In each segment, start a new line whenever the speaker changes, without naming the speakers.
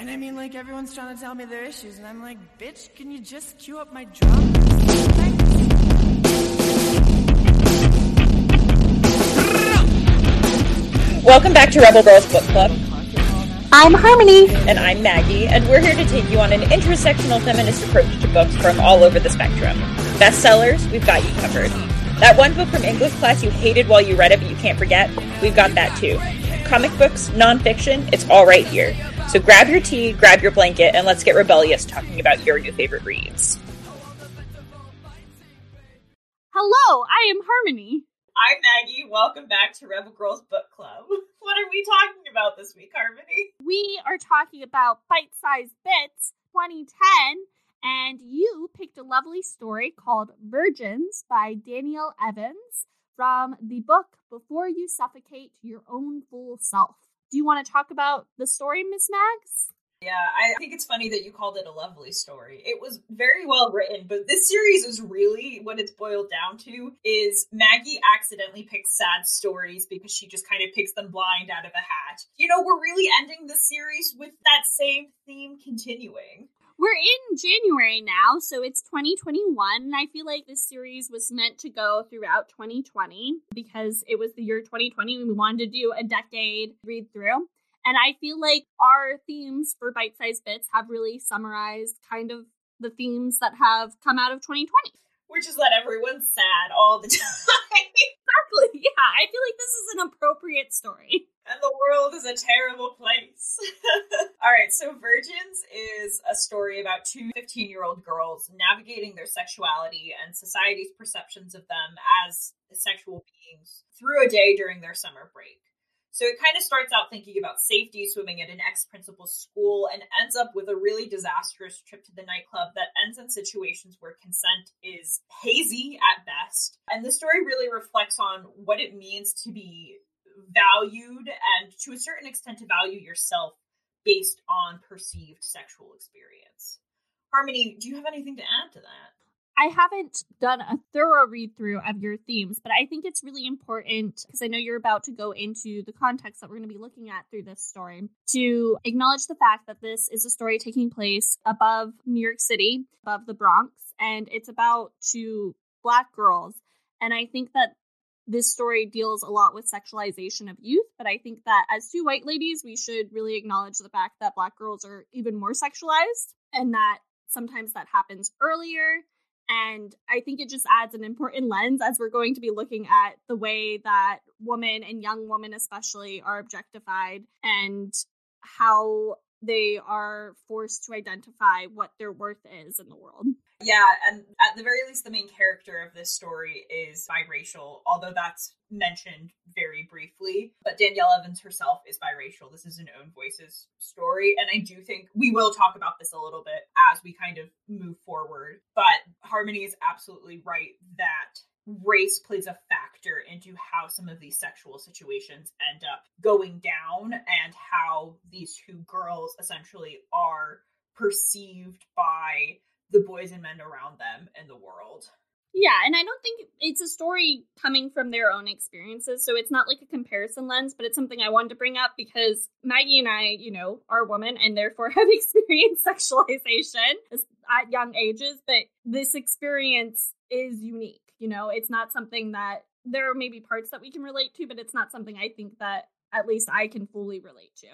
And I mean, like, everyone's trying to tell me their issues, and I'm like, bitch, can you just cue up my drum?
Welcome back to Rebel Girls Book Club.
I'm Harmony.
And I'm Maggie, and we're here to take you on an intersectional feminist approach to books from all over the spectrum. Bestsellers, we've got you covered. That one book from English class you hated while you read it but you can't forget, we've got that too. Comic books, nonfiction, it's all right here. So grab your tea, grab your blanket, and let's get rebellious talking about your new favorite reads.
Hello, I am Harmony.
I'm Maggie. Welcome back to Rebel Girls Book Club. What are we talking about this week, Harmony?
We are talking about Bite Size Bits 2010, and you picked a lovely story called Virgins by Danielle Evans from the book Before You Suffocate Your Own Fool Self. Do you want to talk about the story, Miss Mags?
Yeah, I think it's funny that you called it a lovely story. It was very well written, but this series is really what it's boiled down to is Maggie accidentally picks sad stories because she just kind of picks them blind out of a hat. You know, we're really ending the series with that same theme continuing.
We're in January now, so it's 2021, and I feel like this series was meant to go throughout 2020 because it was the year 2020 and we wanted to do a decade read through. And I feel like our themes for bite sized bits have really summarized kind of the themes that have come out of 2020.
Which is that everyone's sad all the time.
exactly. Yeah. I feel like this is an appropriate story.
And the world is a terrible place. all right. So, Virgins is a story about two 15 year old girls navigating their sexuality and society's perceptions of them as sexual beings through a day during their summer break. So it kind of starts out thinking about safety, swimming at an ex principal's school, and ends up with a really disastrous trip to the nightclub that ends in situations where consent is hazy at best. And the story really reflects on what it means to be valued and to a certain extent to value yourself based on perceived sexual experience. Harmony, do you have anything to add to that?
I haven't done a thorough read through of your themes, but I think it's really important because I know you're about to go into the context that we're going to be looking at through this story to acknowledge the fact that this is a story taking place above New York City, above the Bronx, and it's about two black girls. And I think that this story deals a lot with sexualization of youth, but I think that as two white ladies, we should really acknowledge the fact that black girls are even more sexualized and that sometimes that happens earlier and I think it just adds an important lens as we're going to be looking at the way that women and young women, especially, are objectified and how they are forced to identify what their worth is in the world.
Yeah, and at the very least, the main character of this story is biracial, although that's mentioned very briefly. But Danielle Evans herself is biracial. This is an own voices story, and I do think we will talk about this a little bit as we kind of move forward. But Harmony is absolutely right that race plays a factor into how some of these sexual situations end up going down and how these two girls essentially are perceived by the boys and men around them in the world.
Yeah, and I don't think it's a story coming from their own experiences, so it's not like a comparison lens, but it's something I wanted to bring up because Maggie and I, you know, are women and therefore have experienced sexualization at young ages, but this experience is unique. You know, it's not something that there may be parts that we can relate to, but it's not something I think that at least I can fully relate to.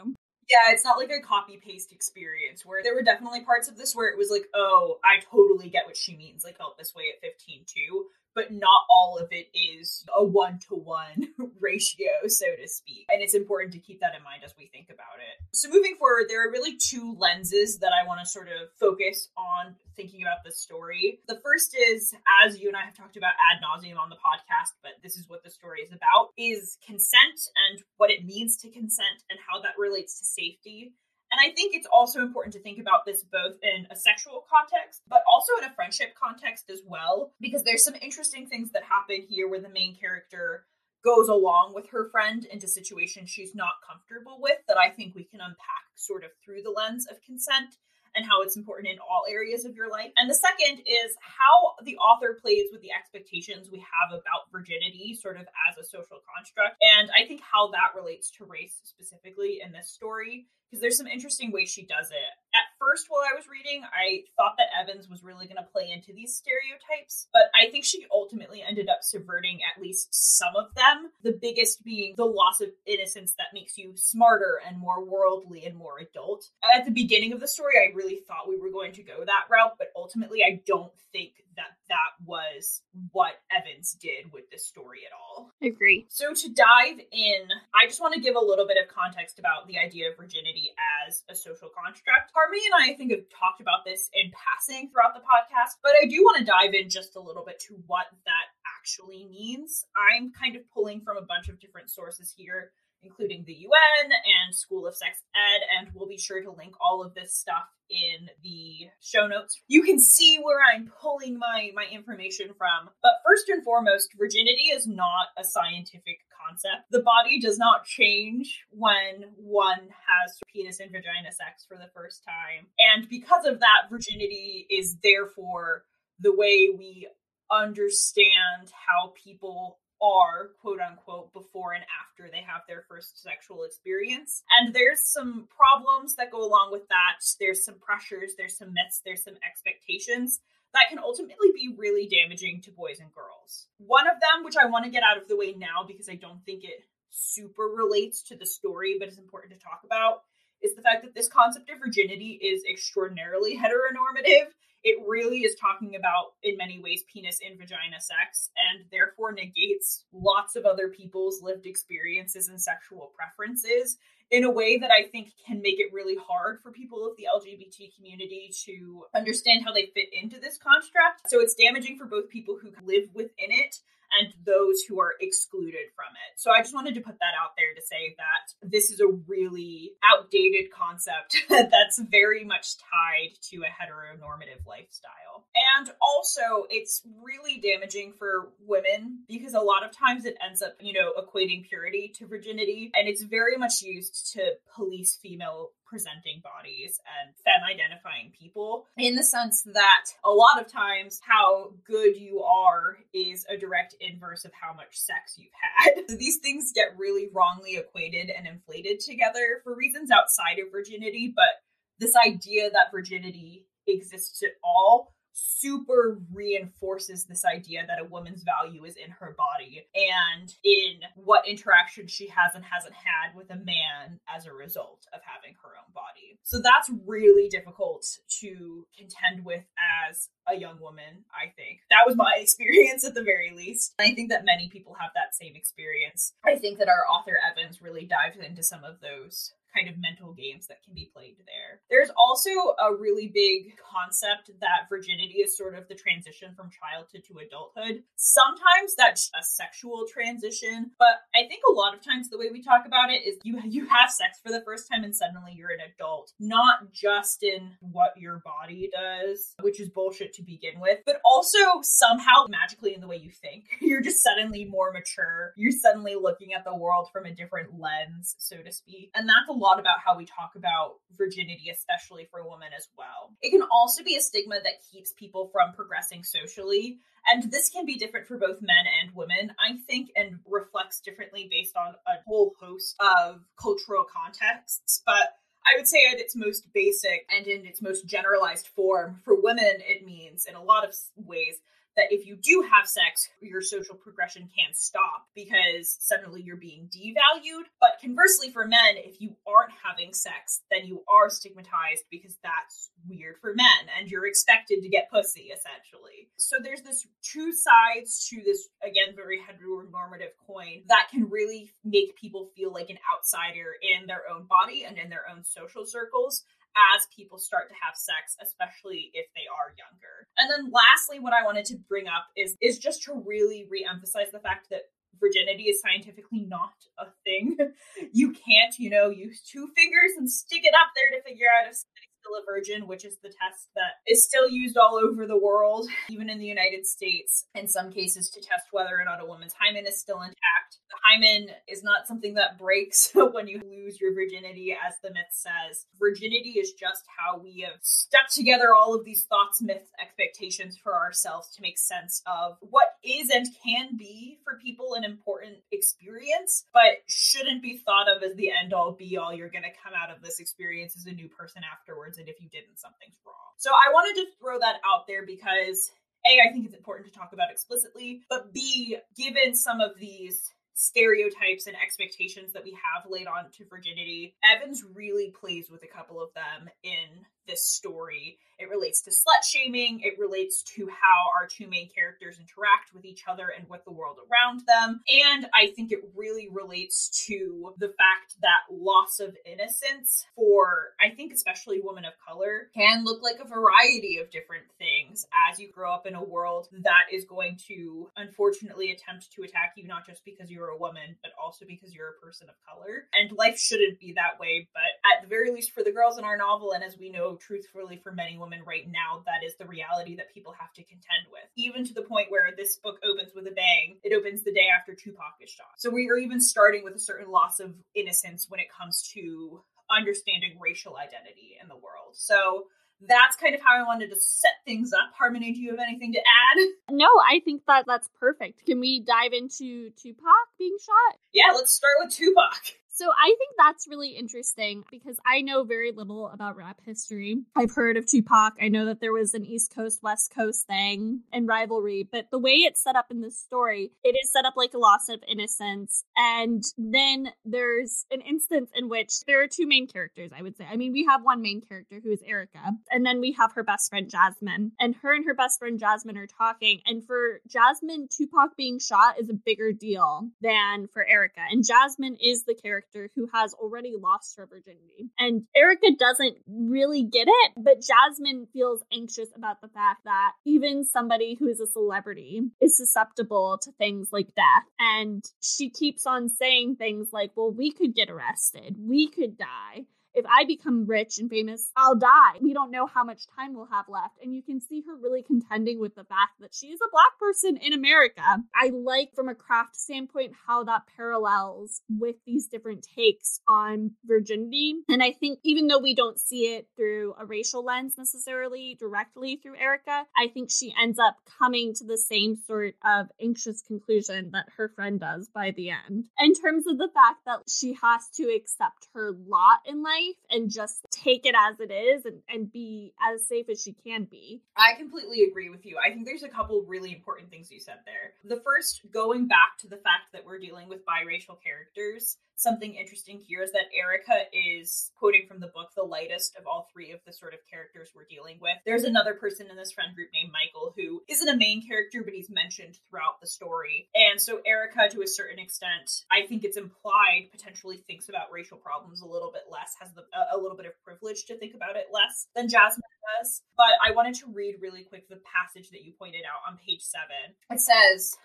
Yeah, it's not like a copy paste experience where there were definitely parts of this where it was like, oh, I totally get what she means. Like, felt this way at 15 too but not all of it is a one to one ratio, so to speak. And it's important to keep that in mind as we think about it. So, moving forward, there are really two lenses that I want to sort of focus on thinking about the story. The first is, as you and I have talked about ad nauseum on the podcast, but this is what the story is about, is consent and what it means to consent and how that relates to safety. And I think it's also important to think about this both in a sexual context, but also in a friendship context as well, because there's some interesting things that happen here where the main character goes along with her friend into situations she's not comfortable with that I think we can unpack sort of through the lens of consent. and how it's important in all areas of your life. And the second is how the author plays with the expectations we have about virginity, sort of as a social construct. And I think how that relates to race specifically in this story because there's some interesting ways she does it. At first, while I was reading, I thought that Evans was really going to play into these stereotypes, but I think she ultimately ended up subverting at least some of them. The biggest being the loss of innocence that makes you smarter and more worldly and more adult. At the beginning of the story, I really thought we were going to go that route, but ultimately, I don't think that that was what Evans did with this story at all.
I agree.
So to dive in, I just want to give a little bit of context about the idea of virginity as a social construct. Harmony and I, I think, have talked about this in passing throughout the podcast, but I do want to dive in just a little bit to what that actually means. I'm kind of pulling from a bunch of different sources here including the UN and School of Sex Ed, and we'll be sure to link all of this stuff in the show notes. You can see where I'm pulling my my information from. But first and foremost, virginity is not a scientific concept. The body does not change when one has penis and vagina sex for the first time. And because of that, virginity is therefore the way we understand how people are quote unquote before and after they have their first sexual experience. And there's some problems that go along with that. There's some pressures, there's some myths, there's some expectations that can ultimately be really damaging to boys and girls. One of them, which I want to get out of the way now because I don't think it super relates to the story, but is important to talk about, is the fact that this concept of virginity is extraordinarily heteronormative it really is talking about, in many ways, penis and vagina sex, and therefore negates lots of other people's lived experiences and sexual preferences in a way that I think can make it really hard for people of the LGBT community to understand how they fit into this construct. So it's damaging for both people who live within it and those who are excluded from it. So I just wanted to put that out there to say that this is a really outdated concept that's very much tied to a heteronormative lifestyle. And also, it's really damaging for women because a lot of times it ends up, you know, equating purity to virginity, and it's very much used to police female presenting bodies and femme identifying people in the sense that a lot of times how good you are is a direct inverse of how much sex you've had. So these things get really wrongly equated and inflated together for reasons outside of virginity, but this idea that virginity exists at all super reinforces this idea that a woman's value is in her body and in what interaction she has and hasn't had with a man as a result of having her own body. So that's really difficult to contend with as a young woman, I think. That was my experience at the very least. I think that many people have that same experience. I think that our author Evans really dives into some of those kind of mental games that can be played there. There's also a really big concept that virginity is sort of the transition from childhood to adulthood. Sometimes that's a sexual transition, but I think a lot of times the way we talk about it is you you have sex for the first time and suddenly you're an adult, not just in what your body does, which is bullshit to begin with, but also somehow magically in the way you think. You're just suddenly more mature. You're suddenly looking at the world from a different lens, so to speak. And that's a lot about how we talk about virginity, especially for women as well. It can also be a stigma that keeps people from progressing socially. And this can be different for both men and women, I think, and reflects differently based on a whole host of cultural contexts. But I would say at its most basic and in its most generalized form, for women, it means in a lot of ways that if you do have sex, your social progression can stop because suddenly you're being devalued. But conversely, for men, if you aren't having sex, then you are stigmatized because that's weird for men and you're expected to get pussy, essentially. So there's this two sides to this, again, very heteronormative coin that can really make people feel like an outsider in their own body and in their own social circles as people start to have sex, especially if they are younger. And then lastly, what I wanted to bring up is is just to really re-emphasize the fact that virginity is scientifically not a thing. You can't, you know, use two fingers and stick it up there to figure out if somebody's still a virgin, which is the test that is still used all over the world, even in the United States, in some cases to test whether or not a woman's hymen is still intact. The hymen is not something that breaks when you lose your virginity, as the myth says. Virginity is just how we have stuck together all of these thoughts, myths, expectations for ourselves to make sense of what is and can be for people an important experience, but shouldn't be thought of as the end all be all. You're going to come out of this experience as a new person afterwards, if you didn't, something's wrong. So I wanted to throw that out there because a, I think it's important to talk about explicitly, but B, given some of these stereotypes and expectations that we have laid on to virginity, Evans really plays with a couple of them in this story. It relates to slut shaming, it relates to how our two main characters interact with each other and with the world around them. And I think it really relates to the fact that loss of innocence for, I think, especially women of color, can look like a variety of different things as you grow up in a world that is going to unfortunately attempt to attack you, not just because you're a woman, but also because you're a person of color. And life shouldn't be that way, but at the very least for the girls in our novel, and as we know, truthfully for many women right now that is the reality that people have to contend with even to the point where this book opens with a bang it opens the day after tupac is shot so we are even starting with a certain loss of innocence when it comes to understanding racial identity in the world so that's kind of how I wanted to set things up. Harmony, do you have anything to add?
No, I think that that's perfect. Can we dive into Tupac being shot?
Yeah, let's start with Tupac.
So I think that's really interesting because I know very little about rap history. I've heard of Tupac. I know that there was an East Coast West Coast thing and rivalry, but the way it's set up in this story, it is set up like a loss of innocence. And then there's an instance in which there are two main characters, I would say. I mean, we have one main character who is Erica, and then we have her best friend Jasmine. And her and her best friend Jasmine are talking. And for Jasmine, Tupac being shot is a bigger deal than for Erica. And Jasmine is the character character who has already lost her virginity. And Erica doesn't really get it, but Jasmine feels anxious about the fact that even somebody who is a celebrity is susceptible to things like death. And she keeps on saying things like, well, we could get arrested, we could die if I become rich and famous, I'll die. We don't know how much time we'll have left. And you can see her really contending with the fact that she is a black person in America. I like, from a craft standpoint, how that parallels with these different takes on virginity. And I think even though we don't see it through a racial lens necessarily directly through Erica, I think she ends up coming to the same sort of anxious conclusion that her friend does by the end. In terms of the fact that she has to accept her lot in life life and just take it as it is and, and be as safe as she can be.
I completely agree with you. I think there's a couple really important things you said there. The first, going back to the fact that we're dealing with biracial characters, something interesting here is that Erica is quoting from the book the lightest of all three of the sort of characters we're dealing with. There's another person in this friend group named Michael who isn't a main character, but he's mentioned throughout the story. And so Erica, to a certain extent, I think it's implied, potentially thinks about racial problems a little bit less, has the, a, a little bit of privilege to think about it less than Jasmine does. But I wanted to read really quick the passage that you pointed out on page seven. It says,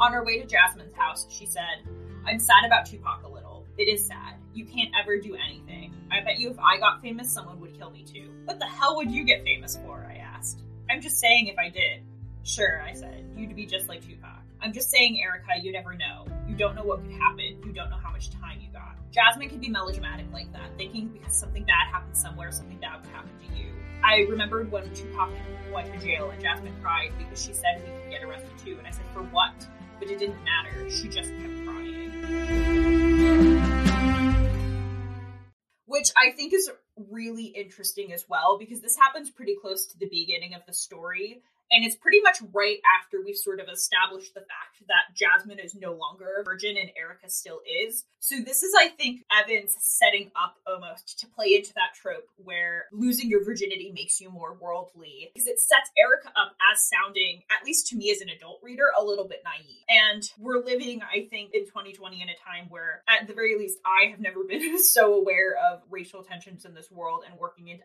On her way to Jasmine's house, she said, I'm sad about Tupac a little. It is sad. You can't ever do anything. I bet you if I got famous, someone would kill me too. What the hell would you get famous for? I asked. I'm just saying if I did. Sure, I said. You'd be just like Tupac. I'm just saying, Erica, you never know. You don't know what could happen. You don't know how much time you got. Jasmine can be melodramatic like that, thinking because something bad happened somewhere, something bad would happen to you. I remembered when Tupac went to jail and Jasmine cried because she said we could get arrested too, and I said, for what? But it didn't matter. She just kept crying. Which I think is really interesting as well because this happens pretty close to the beginning of the story and it's pretty much right after we've sort of established the fact that Jasmine is no longer a virgin and Erica still is. So this is, I think, Evans setting up almost to play into that trope where losing your virginity makes you more worldly. Because it sets Erica up as sounding, at least to me as an adult reader, a little bit naive. And we're living, I think, in 2020 in a time where, at the very least, I have never been so aware of racial tensions in this world and working in,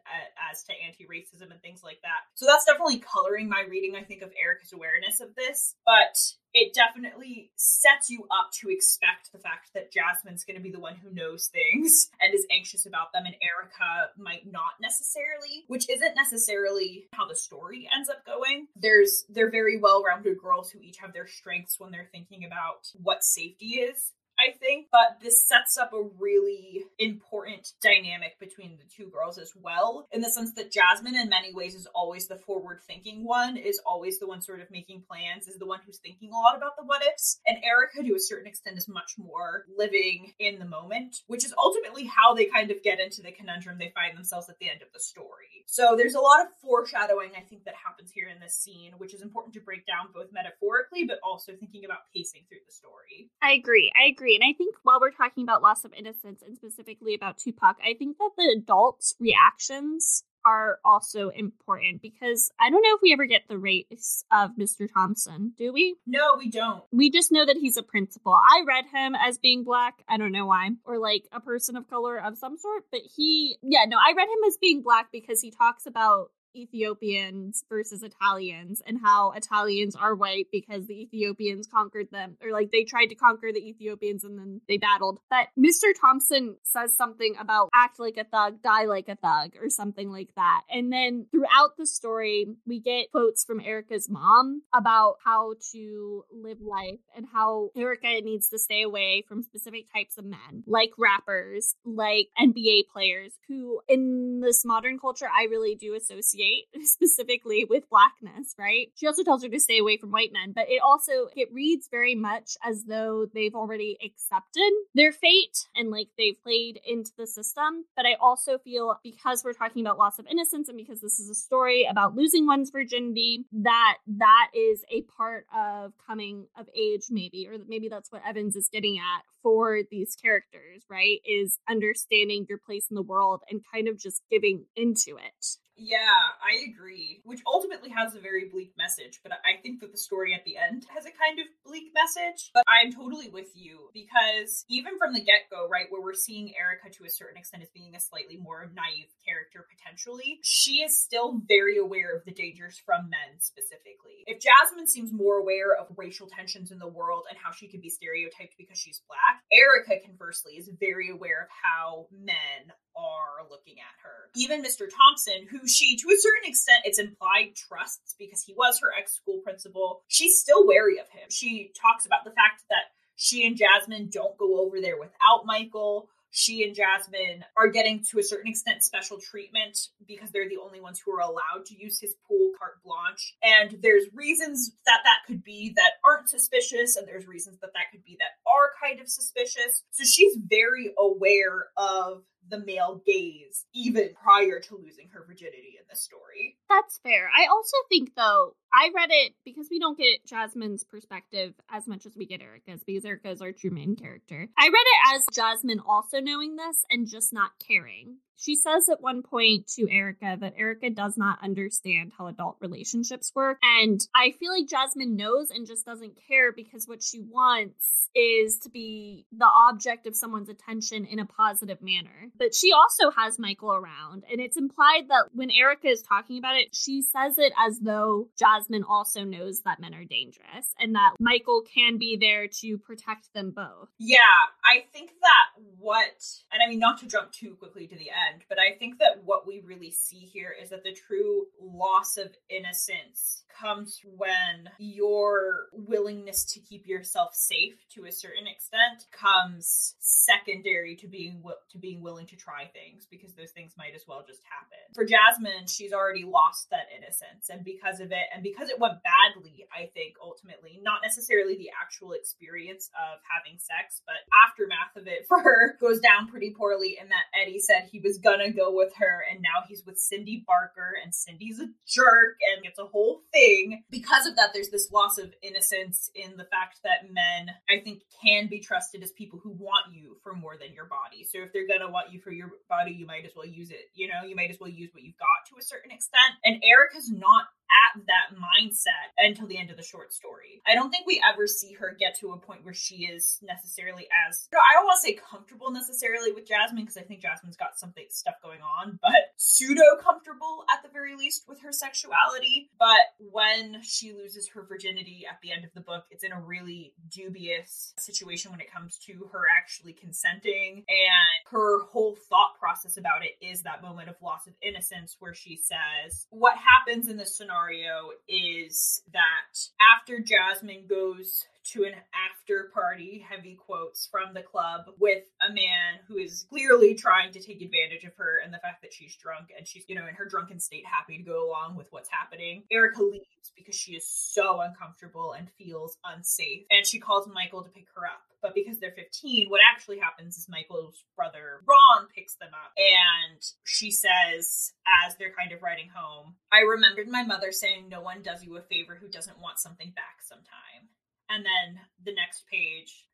as to anti-racism and things like that. So that's definitely coloring my reading, I think, of Erica's awareness of this, but it definitely sets you up to expect the fact that Jasmine's going to be the one who knows things and is anxious about them, and Erica might not necessarily, which isn't necessarily how the story ends up going. There's they're very well-rounded girls who each have their strengths when they're thinking about what safety is I think, but this sets up a really important dynamic between the two girls as well, in the sense that Jasmine, in many ways, is always the forward thinking one, is always the one sort of making plans, is the one who's thinking a lot about the what ifs. And Erica, to a certain extent, is much more living in the moment, which is ultimately how they kind of get into the conundrum they find themselves at the end of the story. So there's a lot of foreshadowing, I think, that happens here in this scene, which is important to break down both metaphorically, but also thinking about pacing through the story.
I agree. I agree agree. And I think while we're talking about loss of innocence and specifically about Tupac, I think that the adults' reactions are also important because I don't know if we ever get the race of Mr. Thompson, do we?
No, we don't.
We just know that he's a principal. I read him as being black. I don't know why. Or like a person of color of some sort, but he, yeah, no, I read him as being black because he talks about Ethiopians versus Italians and how Italians are white because the Ethiopians conquered them or like they tried to conquer the Ethiopians and then they battled. But Mr. Thompson says something about act like a thug, die like a thug or something like that. And then throughout the story, we get quotes from Erica's mom about how to live life and how Erica needs to stay away from specific types of men, like rappers, like NBA players who in this modern culture I really do associate specifically with blackness, right? She also tells her to stay away from white men, but it also it reads very much as though they've already accepted their fate and like they've played into the system. But I also feel because we're talking about loss of innocence and because this is a story about losing one's virginity, that that is a part of coming of age, maybe, or maybe that's what Evans is getting at for these characters, right? Is understanding your place in the world and kind of just giving into it.
Yeah, I agree. Which ultimately has a very bleak message, but I think that the story at the end has a kind of bleak message. But I'm totally with you because even from the get go, right, where we're seeing Erica to a certain extent as being a slightly more naive character potentially, she is still very aware of the dangers from men specifically. If Jasmine seems more aware of racial tensions in the world and how she can be stereotyped because she's black, Erica conversely, is very aware of how men are looking at her. Even Mr. Thompson, who she, to a certain extent, it's implied trusts because he was her ex school principal, she's still wary of him. She talks about the fact that she and Jasmine don't go over there without Michael she and Jasmine are getting to a certain extent special treatment because they're the only ones who are allowed to use his pool carte blanche. And there's reasons that that could be that aren't suspicious, and there's reasons that that could be that are kind of suspicious. So she's very aware of the male gaze even prior to losing her virginity in the story.
That's fair. I also think though, I read it because we don't get Jasmine's perspective as much as we get Erica's because Erica is our true main character. I read it as Jasmine also knowing this and just not caring. She says at one point to Erica that Erica does not understand how adult relationships work. And I feel like Jasmine knows and just doesn't care because what she wants is to be the object of someone's attention in a positive manner. But she also has Michael around, and it's implied that when Erica is talking about it, she says it as though Jasmine also knows that men are dangerous and that Michael can be there to protect them both.
Yeah, I think that what, and I mean, not to jump too quickly to the end, but I think that what we really see here is that the true loss of innocence comes when your willingness to keep yourself safe to a certain extent comes secondary to being to being willing to try things because those things might as well just happen. For Jasmine, she's already lost that innocence and because of it and because it went badly, I think ultimately, not necessarily the actual experience of having sex, but aftermath of it for her goes down pretty poorly in that Eddie said he was gonna go with her and now he's with Cindy Barker and Cindy's a jerk and it's a whole thing thing. Because of that, there's this loss of innocence in the fact that men, I think, can be trusted as people who want you for more than your body. So if they're gonna want you for your body, you might as well use it. You know, you might as well use what you've got to a certain extent. And Eric has not at that mindset until the end of the short story. I don't think we ever see her get to a point where she is necessarily as I don't want to say comfortable necessarily with Jasmine because I think Jasmine's got something stuff going on, but pseudo comfortable at the very least with her sexuality. But when she loses her virginity at the end of the book, it's in a really dubious situation when it comes to her actually consenting and her whole thought process about it is that moment of loss of innocence where she says what happens in this scenario is that after Jasmine goes to an after party, heavy quotes from the club, with a man who is clearly trying to take advantage of her and the fact that she's drunk and she's, you know, in her drunken state, happy to go along with what's happening. Erica leaves because she is so uncomfortable and feels unsafe. And she calls Michael to pick her up. But because they're 15, what actually happens is Michael's brother Ron picks them And she says, as they're kind of riding home, I remembered my mother saying, No one does you a favor who doesn't want something back sometime. And then the next page.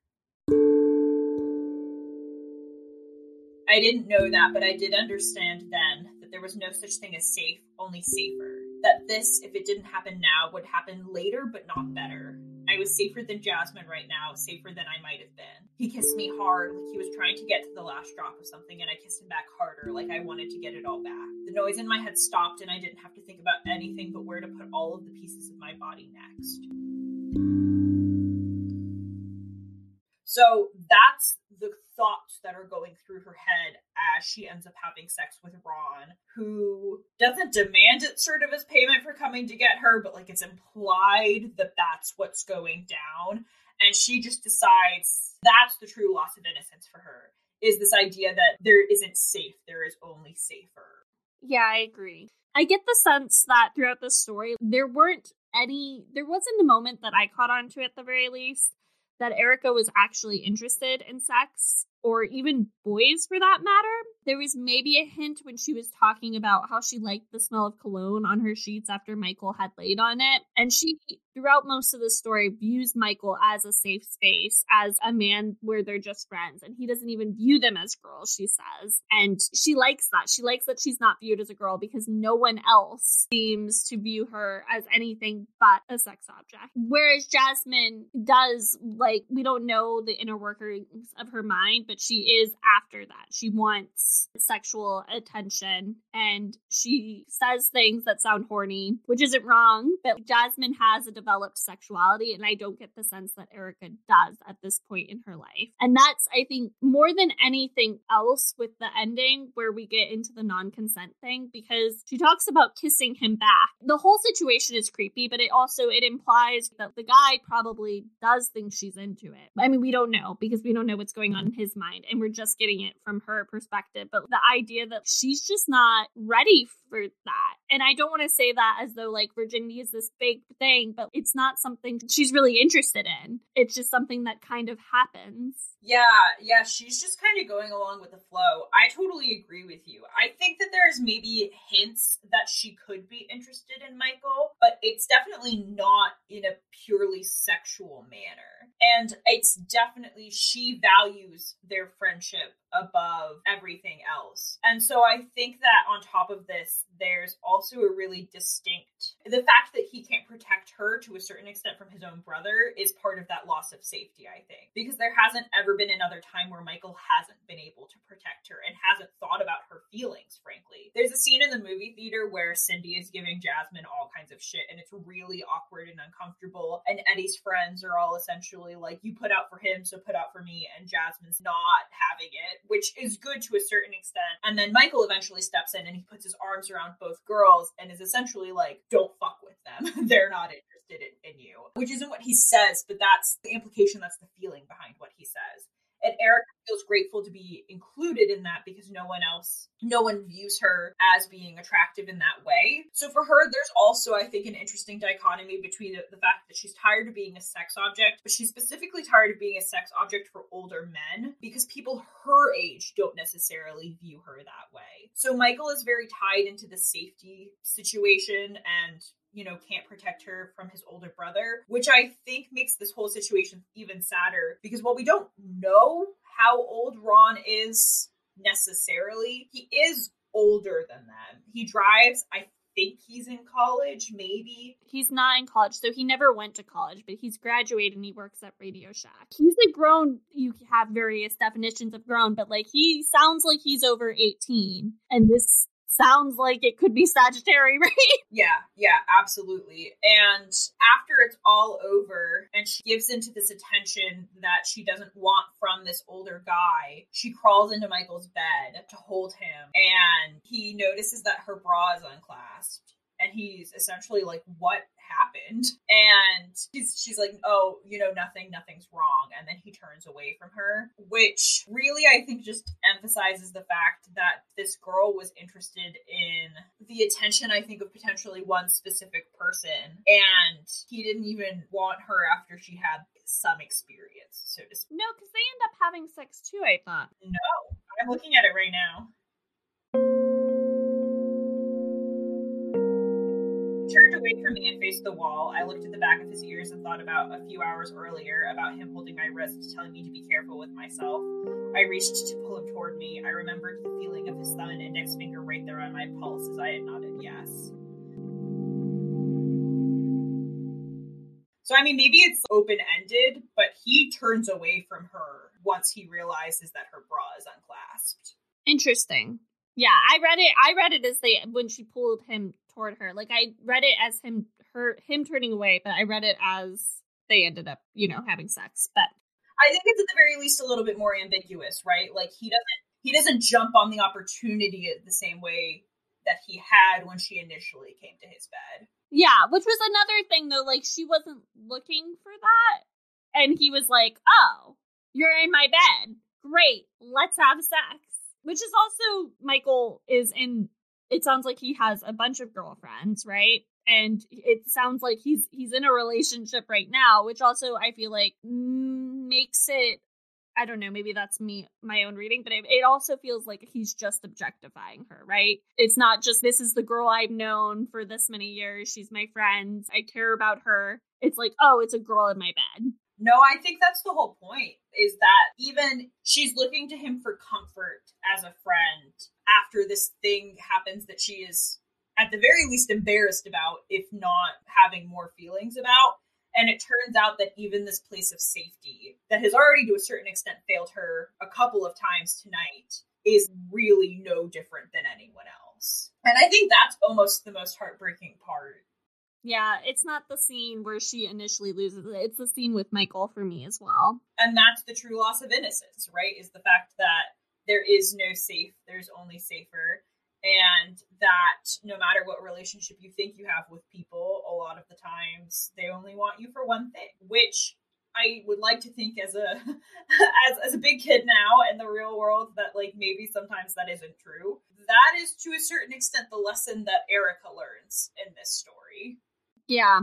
I didn't know that, but I did understand then that there was no such thing as safe, only safer. This, if it didn't happen now, would happen later, but not better. I was safer than Jasmine right now, safer than I might have been. He kissed me hard, like he was trying to get to the last drop of something, and I kissed him back harder, like I wanted to get it all back. The noise in my head stopped, and I didn't have to think about anything but where to put all of the pieces of my body next. So that's the thoughts that are going through her head as she ends up having sex with Ron, who doesn't demand it sort of as payment for coming to get her, but like it's implied that that's what's going down. And she just decides that's the true loss of innocence for her is this idea that there isn't safe, there is only safer.
Yeah, I agree. I get the sense that throughout the story, there weren't any, there wasn't a moment that I caught on to at the very least that Erica was actually interested in sex or even boys for that matter. There was maybe a hint when she was talking about how she liked the smell of cologne on her sheets after Michael had laid on it. And she, throughout most of the story, views Michael as a safe space, as a man where they're just friends. And he doesn't even view them as girls, she says. And she likes that. She likes that she's not viewed as a girl because no one else seems to view her as anything but a sex object. Whereas Jasmine does, like, we don't know the inner workings of her mind, but she is after that. She wants sexual attention and she says things that sound horny, which isn't wrong, but Jasmine has a developed sexuality, and I don't get the sense that Erica does at this point in her life. And that's, I think, more than anything else with the ending where we get into the non consent thing because she talks about kissing him back. The whole situation is creepy, but it also it implies that the guy probably does think she's into it. I mean, we don't know because we don't know what's going on in his mind and we're just getting it from her perspective. But the idea that she's just not ready for that. And I don't want to say that as though like virginity is this big thing, but it's not something she's really interested in. It's just something that kind of happens.
Yeah, yeah, she's just kind of going along with the flow. I totally agree with you. I think that there's maybe hints that she could be interested in Michael, but it's definitely not in a purely sexual manner. And it's definitely she values their friendship above everything else. And so I think that on top of this, there's also a really distinct the fact that he can't protect her to a certain extent from his own brother is part of that loss of safety, I think. Because there hasn't ever been another time where Michael hasn't been able to protect her and hasn't thought about her feelings, frankly. There's a scene in the movie theater where Cindy is giving Jasmine all kinds of shit and it's really awkward and uncomfortable. And Eddie's friends are all essentially like, you put out for him, so put out for me. And Jasmine's not having it, which is good to a certain extent. And then Michael eventually steps in and he puts his arms around both girls and is essentially like, don't fuck with them. They're not interested in, in you. Which isn't what he says, but that's the implication, that's the feeling behind what he says. And Erica feels grateful to be included in that because no one else, no one views her as being attractive in that way. So for her, there's also, I think, an interesting dichotomy between the, the fact that she's tired of being a sex object, but she's specifically tired of being a sex object for older men because people her age don't necessarily view her that way. So Michael is very tied into the safety situation and you know, can't protect her from his older brother, which I think makes this whole situation even sadder because while we don't know how old Ron is necessarily, he is older than them. He drives, I think he's in college, maybe.
He's not in college, so he never went to college, but he's graduated and he works at Radio Shack. He's a grown, you have various definitions of grown, but like he sounds like he's over 18. And this sounds like it could be Sagittarius, right?
Yeah, yeah, absolutely. And after it's all over and she gives into this attention that she doesn't want from this older guy, she crawls into Michael's bed to hold him and he notices that her bra is unclasped and he's essentially like, "What happened?" And she's she's like, "Oh, you know, nothing, nothing's wrong." And then he turns away from her, which really I think just emphasizes the fact that this girl was interested in the attention I think of potentially one specific person, and he didn't even want her after she had some experience, so to speak.
No, because they end up having sex too. I thought.
No, I'm looking at it right now. Turned away from me and faced the wall. I looked at the back of his ears and thought about a few hours earlier about him holding my wrist, telling me to be careful with myself. I reached to pull him toward me. I remembered the feeling of his thumb and index finger right there on my pulse as I had nodded yes. So, I mean, maybe it's open ended, but he turns away from her once he realizes that her bra is unclasped.
Interesting. Yeah, I read it. I read it as they when she pulled him toward her. Like I read it as him her him turning away, but I read it as they ended up, you know, having sex. But
I think it's at the very least a little bit more ambiguous, right? Like he doesn't he doesn't jump on the opportunity the same way that he had when she initially came to his bed.
Yeah, which was another thing though, like she wasn't looking for that. And he was like, Oh, you're in my bed. Great, let's have sex. Which is also Michael is in it sounds like he has a bunch of girlfriends, right? And it sounds like he's he's in a relationship right now, which also I feel like makes it I don't know, maybe that's me my own reading, but it, it also feels like he's just objectifying her, right? It's not just this is the girl I've known for this many years, she's my friend, I care about her. It's like, oh, it's a girl in my bed.
No, I think that's the whole point is that even she's looking to him for comfort as a friend after this thing happens that she is at the very least embarrassed about, if not having more feelings about. And it turns out that even this place of safety that has already to a certain extent failed her a couple of times tonight is really no different than anyone else. And I think that's almost the most heartbreaking part
yeah, it's not the scene where she initially loses it. It's the scene with Michael for me as well.
And that's the true loss of innocence, right? Is the fact that there is no safe, there's only safer. And that no matter what relationship you think you have with people, a lot of the times they only want you for one thing, which I would like to think as a as as a big kid now in the real world that like maybe sometimes that isn't true. That is to a certain extent the lesson that Erica learns in this story.
Yeah.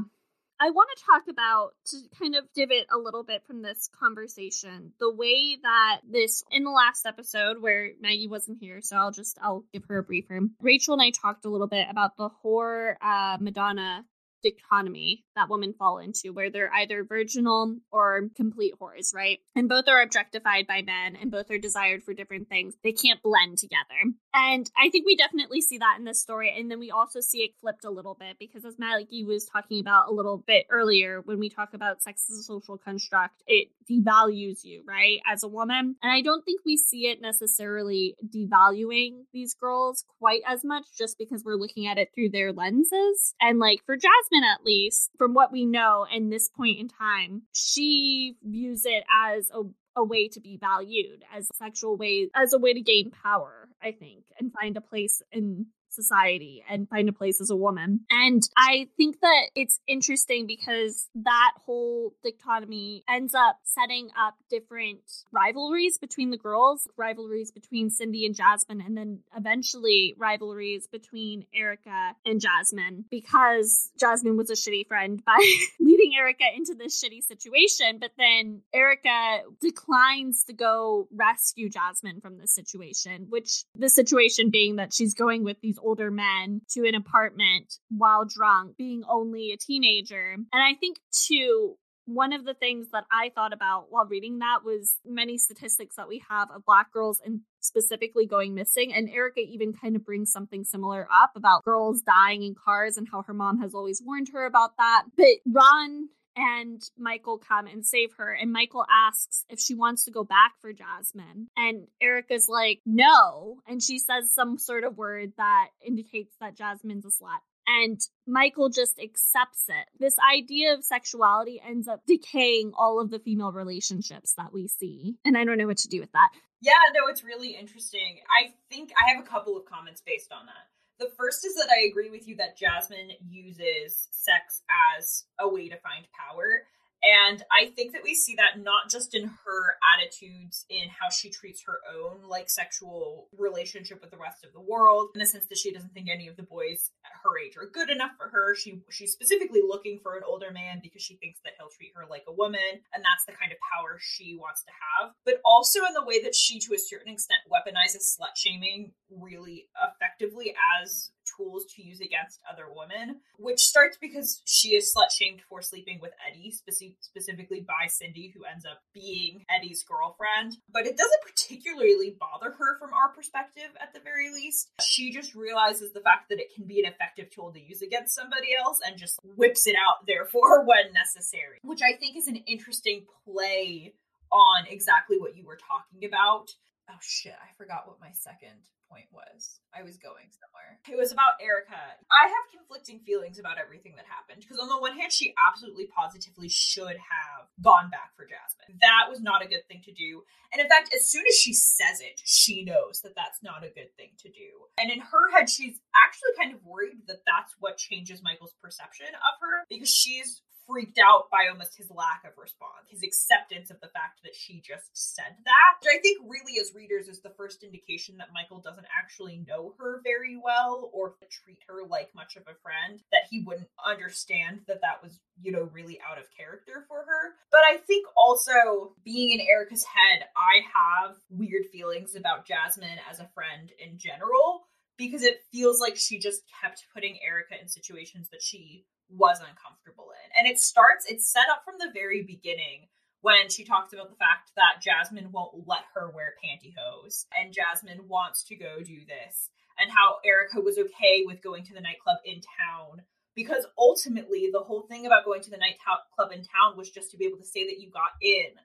I want to talk about to kind of divot a little bit from this conversation the way that this in the last episode where Maggie wasn't here, so I'll just I'll give her a briefer. Rachel and I talked a little bit about the whore uh, Madonna dichotomy that women fall into, where they're either virginal or complete whores, right? And both are objectified by men and both are desired for different things. They can't blend together. And I think we definitely see that in this story. And then we also see it flipped a little bit because, as Maliki was talking about a little bit earlier, when we talk about sex as a social construct, it devalues you, right, as a woman. And I don't think we see it necessarily devaluing these girls quite as much just because we're looking at it through their lenses. And like for Jasmine, at least, from what we know in this point in time, she views it as a a way to be valued as sexual way as a way to gain power i think and find a place in society and find a place as a woman. And I think that it's interesting because that whole dichotomy ends up setting up different rivalries between the girls, rivalries between Cindy and Jasmine, and then eventually rivalries between Erica and Jasmine because Jasmine was a shitty friend by leading Erica into this shitty situation. But then Erica declines to go rescue Jasmine from this situation, which the situation being that she's going with these older men to an apartment while drunk, being only a teenager. And I think, too, one of the things that I thought about while reading that was many statistics that we have of black girls and specifically going missing. And Erica even kind of brings something similar up about girls dying in cars and how her mom has always warned her about that. But Ron and Michael come and save her. And Michael asks if she wants to go back for Jasmine. And Erica's like, no. And she says some sort of word that indicates that Jasmine's a slut. And Michael just accepts it. This idea of sexuality ends up decaying all of the female relationships that we see. And I don't know what to do with that.
Yeah, no, it's really interesting. I think I have a couple of comments based on that. The first is that I agree with you that Jasmine uses sex as a way to find power. And I think that we see that not just in her attitudes in how she treats her own like sexual relationship with the rest of the world, in the sense that she doesn't think any of the boys her age are good enough for her. She she's specifically looking for an older man because she thinks that he'll treat her like a woman, and that's the kind of power she wants to have. But also in the way that she, to a certain extent, weaponizes slut shaming really effectively as tools to use against other women, which starts because she is slut shamed for sleeping with Eddie, speci- specifically by Cindy, who ends up being Eddie's girlfriend. But it doesn't particularly bother her from our perspective, at the very least. She just realizes the fact that it can be an effective tool to use against somebody else and just whips it out, therefore, when necessary, which I think is an interesting play on exactly what you were talking about. Oh shit, I forgot what my second point was. I was going somewhere. It was about Erica. I have conflicting feelings about everything that happened because on the one hand, she absolutely positively should have gone back for Jasmine. That was not a good thing to do. And in fact, as soon as she says it, she knows that that's not a good thing to do. And in her head, she's actually kind of worried that that's what changes Michael's perception of her because she's freaked out by almost his lack of response, his acceptance of the fact that she just said that. Which I think really, as readers, is the first indication that Michael doesn't actually know her very well or treat her like much of a friend, that he wouldn't understand that that was, you know, really out of character for her. But I think also being in Erica's head, I have weird feelings about Jasmine as a friend in general because it feels like she just kept putting Erica in situations that she was uncomfortable in. And it starts, it's set up from the very beginning when she talks about the fact that Jasmine won't let her wear pantyhose and Jasmine wants to go do this, and how Erica was okay with going to the nightclub in town. Because ultimately, the whole thing about going to the nightclub in town was just to be able to say that you got in.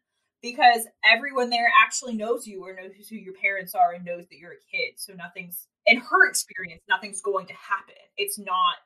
Because everyone there actually knows you or knows who your parents are and knows that you're a kid. So nothing's, in her experience, nothing's going to happen. It's not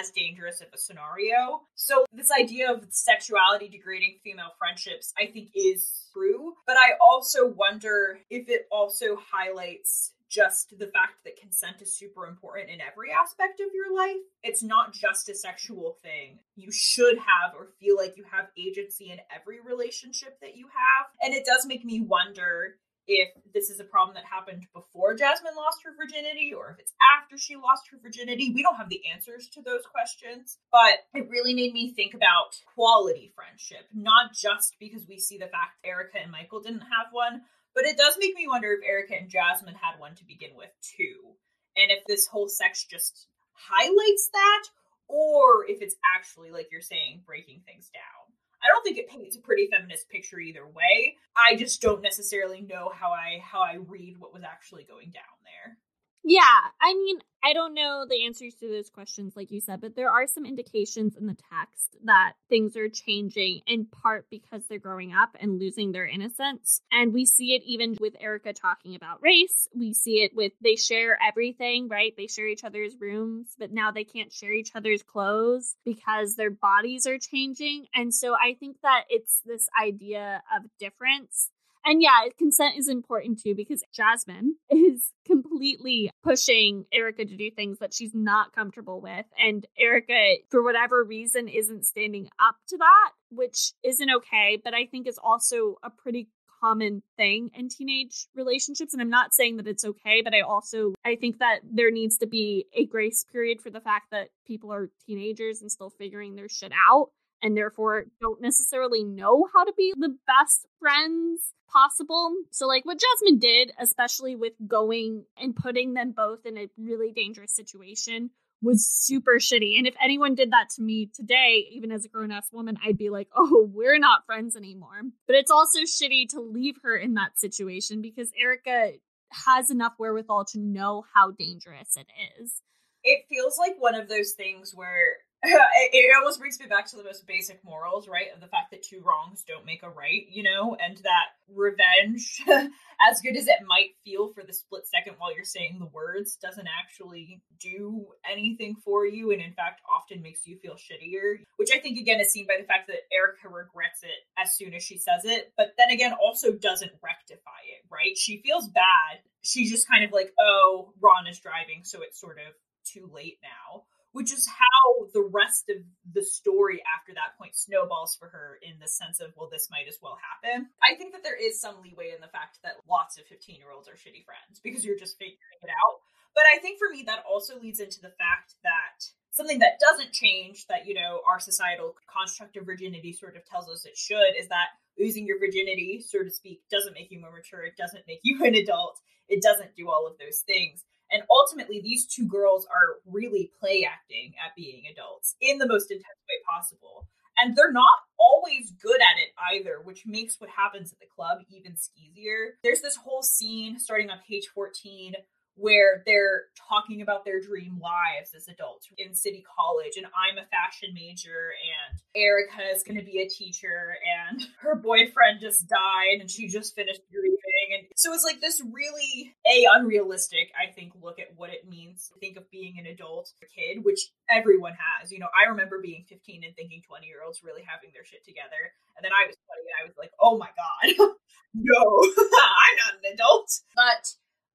as dangerous of a scenario. So this idea of sexuality degrading female friendships, I think is true. But I also wonder if it also highlights just the fact that consent is super important in every aspect of your life. It's not just a sexual thing. You should have or feel like you have agency in every relationship that you have. And it does make me wonder if this is a problem that happened before Jasmine lost her virginity or if it's after she lost her virginity. We don't have the answers to those questions, but it really made me think about quality friendship, not just because we see the fact Erica and Michael didn't have one, but it does make me wonder if Erica and Jasmine had one to begin with too. And if this whole sex just highlights that or if it's actually like you're saying breaking things down. I don't think it paints a pretty feminist picture either way. I just don't necessarily know how I how I read what was actually going down there.
Yeah, I mean, I don't know the answers to those questions, like you said, but there are some indications in the text that things are changing in part because they're growing up and losing their innocence. And we see it even with Erica talking about race. We see it with they share everything, right? They share each other's rooms, but now they can't share each other's clothes because their bodies are changing. And so I think that it's this idea of difference and yeah, consent is important too because Jasmine is completely pushing Erica to do things that she's not comfortable with. And Erica, for whatever reason, isn't standing up to that, which isn't okay. But I think is also a pretty common thing in teenage relationships and i'm not saying that it's okay but i also i think that there needs to be a grace period for the fact that people are teenagers and still figuring their shit out and therefore don't necessarily know how to be the best friends possible. So, like what Jasmine did, especially with going and putting them both in a really dangerous situation was super shitty. And if anyone did that to me today, even as a grown ass woman, I'd be like, oh, we're not friends anymore. But it's also shitty to leave her in that situation because Erica has enough wherewithal to know how dangerous it is.
It feels like one of those things where it, it almost brings me back to the most basic morals, right? Of the fact that two wrongs don't make a right, you know, and that revenge, as good as it might feel for the split second while you're saying the words, doesn't actually do anything for you, and in fact, often makes you feel shittier. Which I think, again, is seen by the fact that Erica regrets it as soon as she says it, but then again, also doesn't rectify it, right? She feels bad. She's just kind of like, oh, Ron is driving, so it's sort of too late now which is how the rest of the story after that point snowballs for her in the sense of, well, this might as well happen. I think that there is some leeway in the fact that lots of 15 year olds are shitty friends because you're just figuring it out. But I think for me, that also leads into the fact that something that doesn't change, that, you know, our societal construct of virginity sort of tells us it should, is that losing your virginity, so to speak, doesn't make you more mature. It doesn't make you an adult. It doesn't do all of those things. And ultimately, these two girls are really play acting at being adults in the most intense way possible. And they're not always good at it either, which makes what happens at the club even skeezier. There's this whole scene starting on page 14 where they're talking about their dream lives as adults in city college and i'm a fashion major and erica is going to be a teacher and her boyfriend just died and she just finished grieving and so it's like this really a unrealistic i think look at what it means to think of being an adult kid which everyone has. You know i remember being 15 and thinking 20 year olds really having their shit together and then i was 20 and i was like oh my god no i'm not an adult. But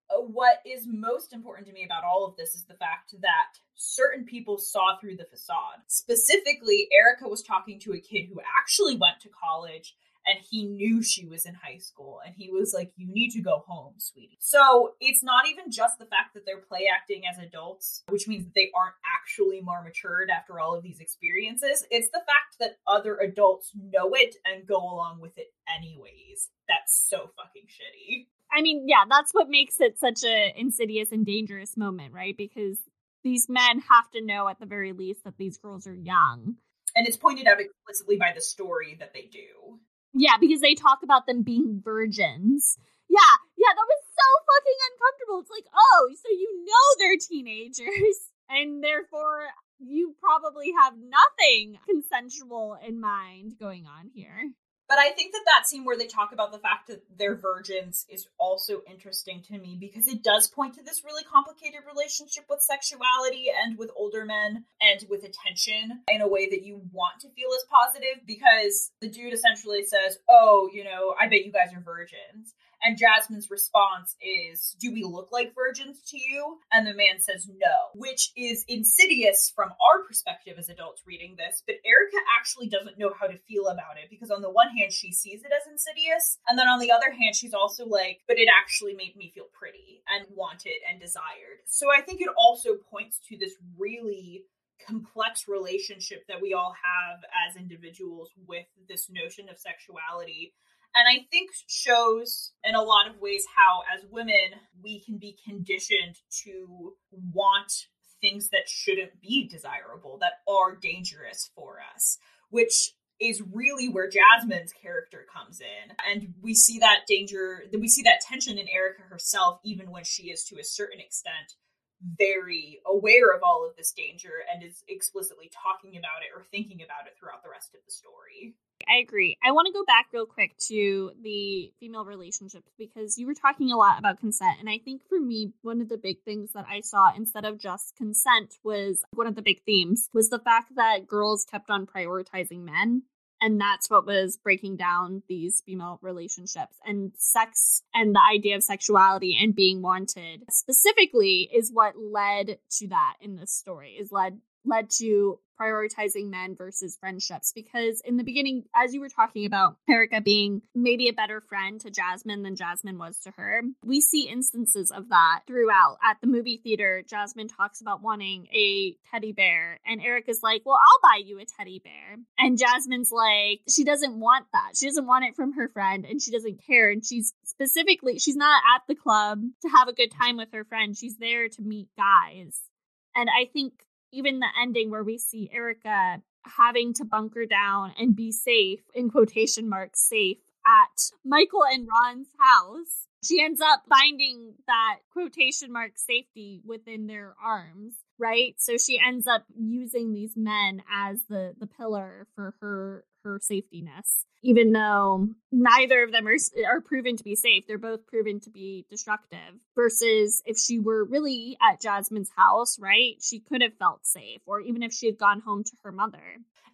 Uh, what is most important to me about all of this is the fact that certain people saw through the facade. Specifically, Erica was talking to a kid who actually went to college and he knew she was in high school and he was like you need to go home sweetie. So it's not even just the fact that they're play acting as adults which means that they aren't actually more matured after all of these experiences. It's the fact that other adults know it and go along with it anyways. That's so fucking shitty
I mean, yeah, that's what makes it such a insidious and dangerous moment, right? Because these men have to know at the very least that these girls are young.
And it's pointed out explicitly by the story that they do.
Yeah, because they talk about them being virgins. Yeah, yeah, that was so fucking uncomfortable. It's like, oh, so you know they're teenagers, and therefore you probably have nothing consensual in mind going on here.
But I think that that scene where they talk about the fact that they're virgins is also interesting to me because it does point to this really complicated relationship with sexuality and with older men and with attention in a way that you want to feel as positive because the dude essentially says, Oh, you know, I bet you guys are virgins. And Jasmine's response is, Do we look like virgins to you? And the man says no, which is insidious from our perspective as adults reading this. But Erica actually doesn't know how to feel about it because, on the one hand, she sees it as insidious. And then on the other hand, she's also like, But it actually made me feel pretty and wanted and desired. So I think it also points to this really complex relationship that we all have as individuals with this notion of sexuality and I think shows in a lot of ways how, as women, we can be conditioned to want things that shouldn't be desirable, that are dangerous for us, which is really where Jasmine's character comes in. And we see that danger, we see that tension in Erica herself, even when she is to a certain extent very aware of all of this danger and is explicitly talking about it or thinking about it throughout the rest of the story.
I agree. I want to go back real quick to the female relationships because you were talking a lot about consent. And I think for me, one of the big things that I saw instead of just consent was one of the big themes was the fact that girls kept on prioritizing men. And that's what was breaking down these female relationships. And sex and the idea of sexuality and being wanted specifically is what led to that in this story, is led led to prioritizing men versus friendships because in the beginning as you were talking about Erica being maybe a better friend to Jasmine than Jasmine was to her we see instances of that throughout. At the movie theater Jasmine talks about wanting a teddy bear and Erica's like well I'll buy you a teddy bear. And Jasmine's like she doesn't want that. She doesn't want it from her friend and she doesn't care. And she's specifically she's not at the club to have a good time with her friend. She's there to meet guys. And I think even the ending where we see Erica having to bunker down and be safe, in quotation marks, safe at Michael and Ron's house. She ends up finding that quotation mark safety within their arms, right? So she ends up using these men as the the pillar for her her safetyness, even though neither of them are, are proven to be safe. They're both proven to be destructive. Versus if she were really at Jasmine's house, right? She could have felt safe, or even if she had gone home to her mother.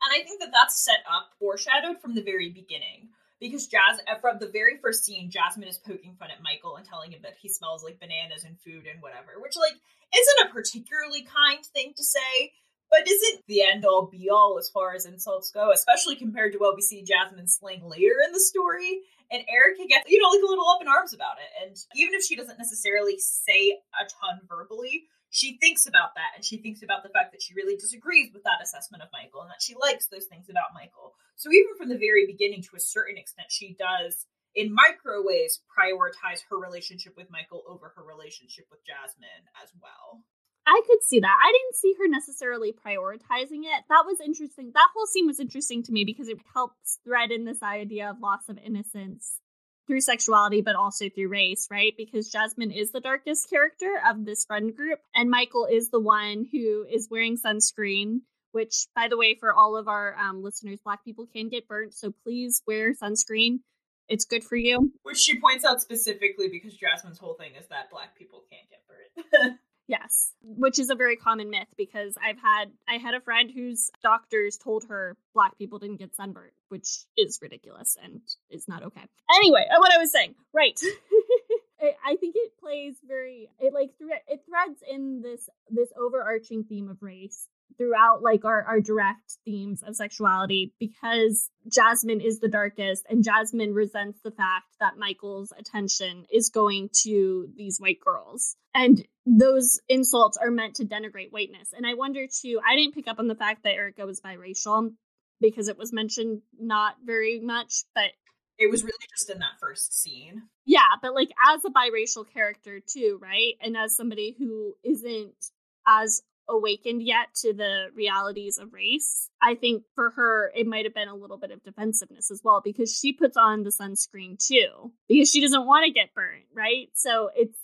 And I think that that's set up, foreshadowed from the very beginning because Jazz uh, from the very first scene, Jasmine is poking fun at Michael and telling him that he smells like bananas and food and whatever, which like isn't a particularly kind thing to say, but isn't the end all be all as far as insults go, especially compared to what we see Jasmine sling later in the story. And Erica gets, you know, like a little up in arms about it. And even if she doesn't necessarily say a ton verbally, she thinks about that and she thinks about the fact that she really disagrees with that assessment of Michael and that she likes those things about Michael. So even from the very beginning, to a certain extent, she does in micro ways prioritize her relationship with Michael over her relationship with Jasmine as well.
I could see that. I didn't see her necessarily prioritizing it. That was interesting. That whole scene was interesting to me because it helps thread in this idea of loss of innocence through sexuality, but also through race, right? Because Jasmine is the darkest character of this friend group, and Michael is the one who is wearing sunscreen. Which, by the way, for all of our um, listeners, Black people can get burnt, so please wear sunscreen. It's good for you.
Which she points out specifically because Jasmine's whole thing is that Black people can't get burnt.
Yes, which is a very common myth because I've had I had a friend whose doctors told her black people didn't get sunburned, which is ridiculous and is not okay. Anyway, what I was saying, right. I think it plays very it like it threads in this this overarching theme of race throughout like our, our direct themes of sexuality because Jasmine is the darkest and Jasmine resents the fact that Michael's attention is going to these white girls. And those insults are meant to denigrate whiteness. And I wonder too, I didn't pick up on the fact that Erica was biracial because it was mentioned not very much, but
it was really just in that first scene.
Yeah, but like as a biracial character too, right? And as somebody who isn't as awakened yet to the realities of race. I think for her, it might have been a little bit of defensiveness as well because she puts on the sunscreen too because she doesn't want to get burnt, right? So it's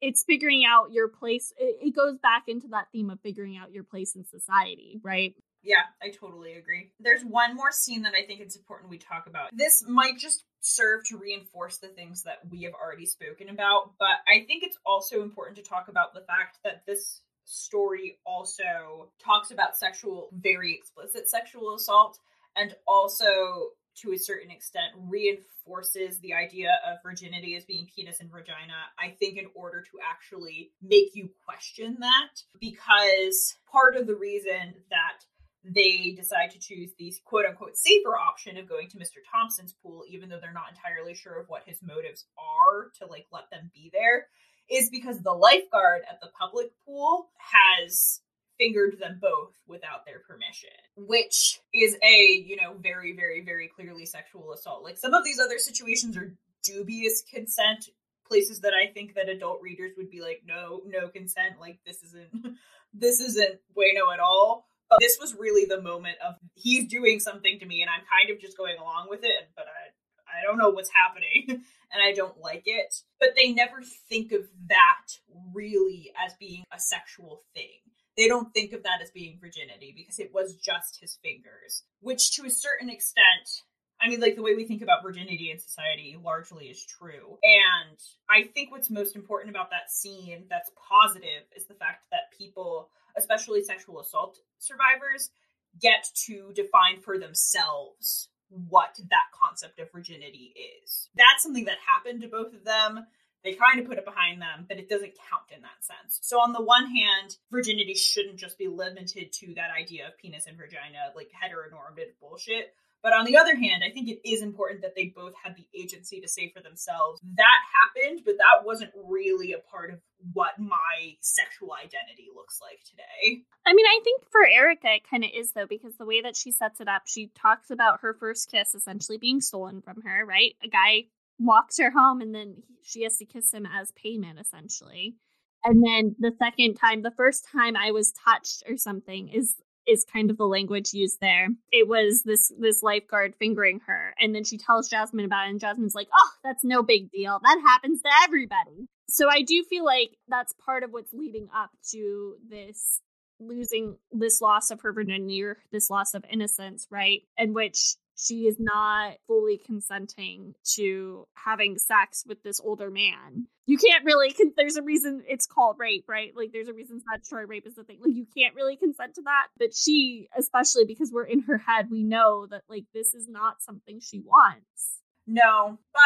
it's figuring out your place. It, it goes back into that theme of figuring out your place in society, right?
Yeah, I totally agree. There's one more scene that I think it's important we talk about. This might just serve to reinforce the things that we have already spoken about, but I think it's also important to talk about the fact that this story also talks about sexual, very explicit sexual assault, and also to a certain extent reinforces the idea of virginity as being penis and vagina, I think, in order to actually make you question that. Because part of the reason that they decide to choose the quote unquote safer option of going to Mr. Thompson's pool, even though they're not entirely sure of what his motives are to like let them be there, is because the lifeguard at the public pool has fingered them both without their permission, which is a, you know, very, very, very clearly sexual assault. Like some of these other situations are dubious consent places that I think that adult readers would be like, no, no consent. Like this isn't, this isn't bueno at all. But this was really the moment of he's doing something to me and I'm kind of just going along with it, but I, I don't know what's happening and I don't like it. But they never think of that really as being a sexual thing. They don't think of that as being virginity because it was just his fingers, which to a certain extent, I mean, like the way we think about virginity in society largely is true. And I think what's most important about that scene that's positive is the fact that people, especially sexual assault survivors, get to define for themselves what that concept of virginity is. That's something that happened to both of them. They kind of put it behind them, but it doesn't count in that sense. So, on the one hand, virginity shouldn't just be limited to that idea of penis and vagina, like heteronormative bullshit. But on the other hand, I think it is important that they both had the agency to say for themselves that happened, but that wasn't really a part of what my sexual identity looks like today.
I mean, I think for Erica, it kind of is though, because the way that she sets it up, she talks about her first kiss essentially being stolen from her, right? A guy walks her home and then she has to kiss him as payment, essentially. And then the second time, the first time I was touched or something is is kind of the language used there. It was this this lifeguard fingering her, and then she tells Jasmine about it, and Jasmine's like, "Oh, that's no big deal. That happens to everybody." So I do feel like that's part of what's leading up to this losing this loss of her virginity this loss of innocence, right? In which she is not fully consenting to having sex with this older man. You can't really, con- there's a reason it's called rape, right? Like, there's a reason statutory rape is the thing. Like, you can't really consent to that. But she, especially because we're in her head, we know that, like, this is not something she wants.
No, but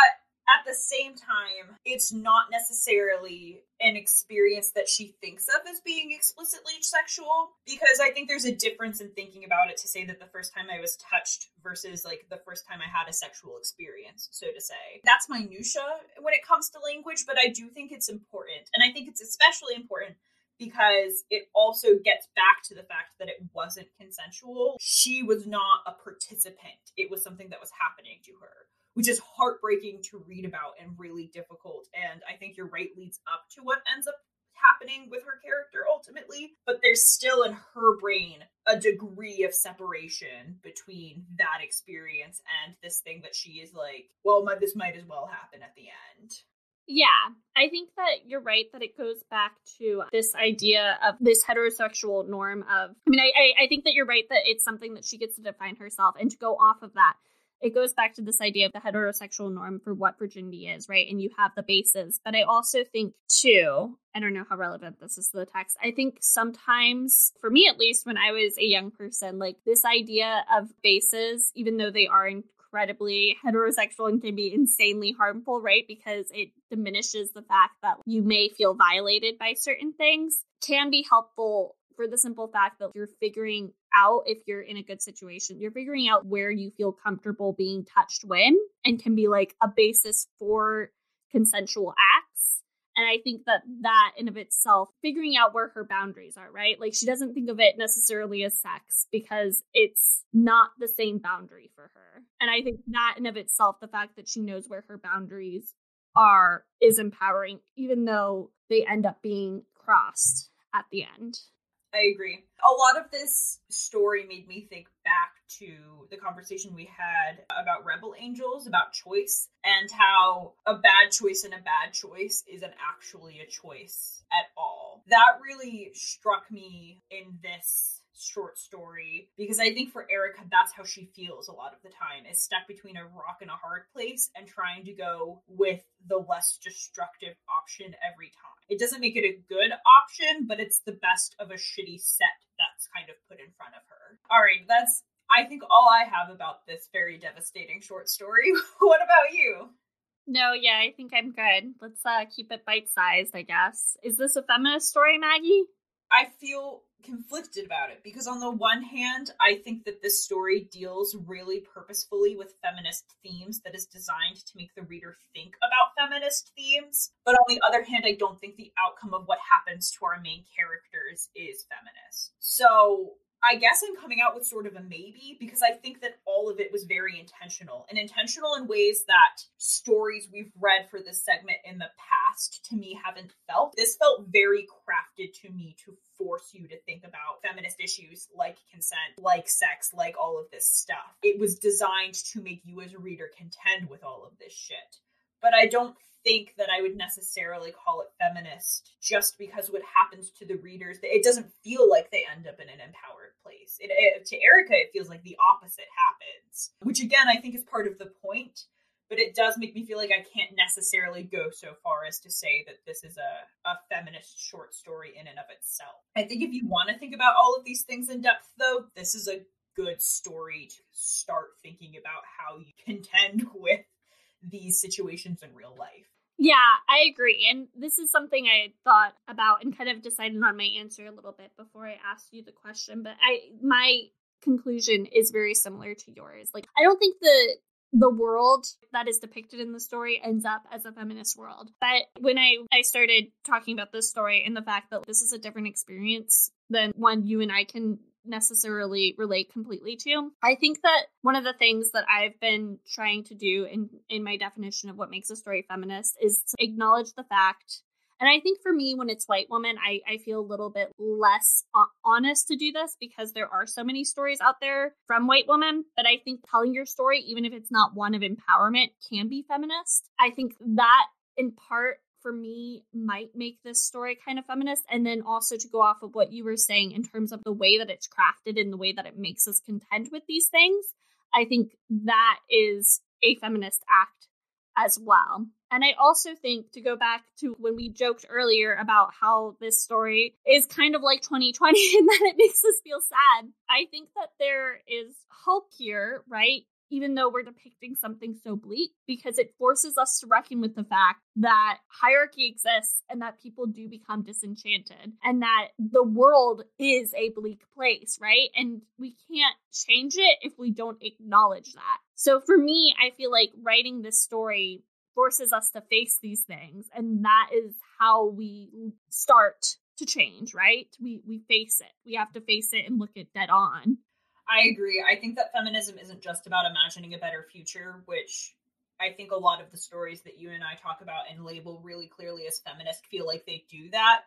at the same time, it's not necessarily an experience that she thinks of as being explicitly sexual because I think there's a difference in thinking about it to say that the first time I was touched versus like the first time I had a sexual experience, so to say. That's minutia when it comes to language, but I do think it's important. And I think it's especially important because it also gets back to the fact that it wasn't consensual. She was not a participant. It was something that was happening to her which is heartbreaking to read about and really difficult. And I think you're right, leads up to what ends up happening with her character ultimately, but there's still in her brain a degree of separation between that experience and this thing that she is like, well, my, this might as well happen at the end.
Yeah, I think that you're right that it goes back to this idea of this heterosexual norm of. I mean, I, I, I think that you're right that it's something that she gets to define herself and to go off of that it goes back to this idea of the heterosexual norm for what virginity is, right? And you have the bases. But I also think, too, I don't know how relevant this is to the text. I think sometimes, for me at least, when I was a young person, like this idea of bases, even though they are incredibly heterosexual and can be insanely harmful, right? Because it diminishes the fact that you may feel violated by certain things, can be helpful for the simple fact that you're figuring out if you're in a good situation. You're figuring out where you feel comfortable being touched when and can be like a basis for consensual acts. And I think that that in of itself, figuring out where her boundaries are, right? Like she doesn't think of it necessarily as sex because it's not the same boundary for her. And I think that in of itself, the fact that she knows where her boundaries are is empowering, even though they end up being crossed at the end.
I agree. A lot of this story made me think back to the conversation we had about Rebel Angels, about choice, and how a bad choice and a bad choice isn't actually a choice at all. That really struck me in this short story because I think for Erica, that's how she feels a lot of the time is stuck between a rock and a hard place and trying to go with the less destructive option every time. It doesn't make it a good option, but it's the best of a shitty set that's kind of put in front of her. All right, that's I think all I have about this very devastating short story. what about you?
No, yeah, I think I'm good. Let's uh keep it bite sized, I guess. Is this a feminist story, Maggie?
I feel conflicted about it. Because on the one hand i think that this story deals really purposefully with feminist themes that is designed to make the reader think about feminist themes. But on the other hand i don't think the outcome of what happens to our main characters is feminist. So I guess I'm coming out with sort of a maybe because I think that all of it was very intentional and intentional in ways that stories we've read for this segment in the past to me haven't felt. This felt very crafted to me to force you to think about feminist issues like consent, like sex, like all of this stuff. It was designed to make you as a reader contend with all of this shit. But I don't think that I would necessarily call it feminist just because what happens to the readers, it doesn't feel like they end up in an empowered place. It, it, to Erica, it feels like the opposite happens, which again, I think is part of the point. But it does make me feel like I can't necessarily go so far as to say that this is a, a feminist short story in and of itself. I think if you want to think about all of these things in depth, though, this is a good story to start thinking about how you contend with these situations in real life.
Yeah, I agree. And this is something I thought about and kind of decided on my answer a little bit before I asked you the question, but I my conclusion is very similar to yours. Like I don't think the the world that is depicted in the story ends up as a feminist world. But when I I started talking about this story and the fact that this is a different experience than one you and I can necessarily relate completely to. I think that one of the things that I've been trying to do in in my definition of what makes a story feminist is to acknowledge the fact And I think for me, when it's white woman, I, I feel a little bit less honest to do this because there are so many stories out there from white women. But I think telling your story, even if it's not one of empowerment, can be feminist. I think that in part for me might make this story kind of feminist. And then also to go off of what you were saying in terms of the way that it's crafted and the way that it makes us contend with these things, I think that is a feminist act as well. And I also think to go back to when we joked earlier about how this story is kind of like 2020 and that it makes us feel sad. I think that there is hope here, right? Even though we're depicting something so bleak, because it forces us to reckon with the fact that hierarchy exists and that people do become disenchanted and that the world is a bleak place, right? And we can't change it if we don't acknowledge that. So for me, I feel like writing this story forces us to face these things and that is how we start to change, right? We we face it. We have to face it and look it dead on.
I agree. I think that feminism isn't just about imagining a better future, which I think a lot of the stories that you and I talk about and label really clearly as feminist feel like they do that